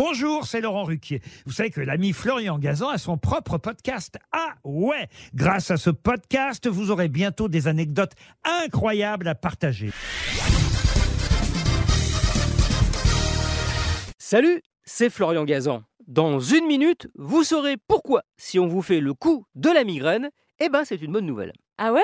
Bonjour, c'est Laurent Ruquier. Vous savez que l'ami Florian Gazan a son propre podcast. Ah ouais Grâce à ce podcast, vous aurez bientôt des anecdotes incroyables à partager. Salut, c'est Florian Gazan. Dans une minute, vous saurez pourquoi, si on vous fait le coup de la migraine, eh ben c'est une bonne nouvelle. Ah ouais?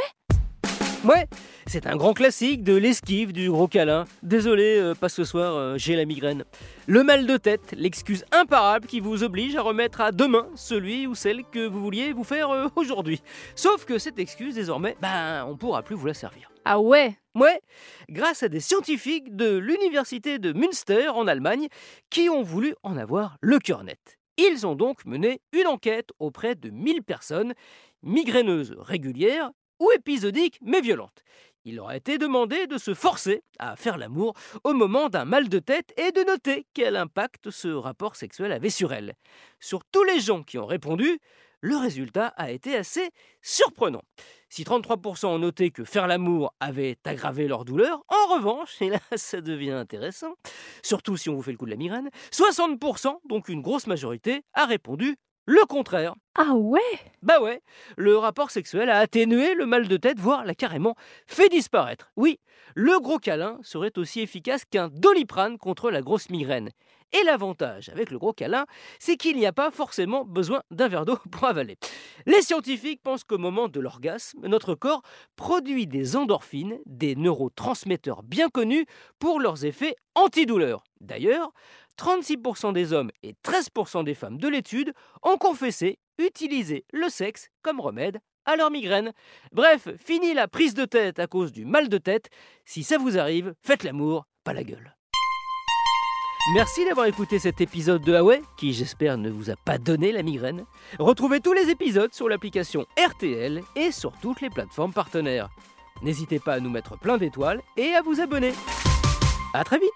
Ouais, c'est un grand classique de l'esquive du gros câlin. Désolé, euh, pas ce soir, euh, j'ai la migraine. Le mal de tête, l'excuse imparable qui vous oblige à remettre à demain celui ou celle que vous vouliez vous faire euh, aujourd'hui. Sauf que cette excuse, désormais, ben, on pourra plus vous la servir. Ah ouais? Ouais, grâce à des scientifiques de l'université de Münster en Allemagne qui ont voulu en avoir le cœur net. Ils ont donc mené une enquête auprès de 1000 personnes, migraineuses régulières ou épisodiques mais violentes. Il leur a été demandé de se forcer à faire l'amour au moment d'un mal de tête et de noter quel impact ce rapport sexuel avait sur elles. Sur tous les gens qui ont répondu, le résultat a été assez surprenant. Si 33% ont noté que faire l'amour avait aggravé leur douleur, en revanche, et là ça devient intéressant, surtout si on vous fait le coup de la migraine, 60%, donc une grosse majorité, a répondu le contraire. Ah ouais? Bah ouais, le rapport sexuel a atténué le mal de tête, voire l'a carrément fait disparaître. Oui, le gros câlin serait aussi efficace qu'un doliprane contre la grosse migraine. Et l'avantage avec le gros câlin, c'est qu'il n'y a pas forcément besoin d'un verre d'eau pour avaler. Les scientifiques pensent qu'au moment de l'orgasme, notre corps produit des endorphines, des neurotransmetteurs bien connus pour leurs effets antidouleurs. D'ailleurs, 36% des hommes et 13% des femmes de l'étude ont confessé utiliser le sexe comme remède à leur migraine. Bref, fini la prise de tête à cause du mal de tête. Si ça vous arrive, faites l'amour, pas la gueule. Merci d'avoir écouté cet épisode de Huawei, qui j'espère ne vous a pas donné la migraine. Retrouvez tous les épisodes sur l'application RTL et sur toutes les plateformes partenaires. N'hésitez pas à nous mettre plein d'étoiles et à vous abonner. A très vite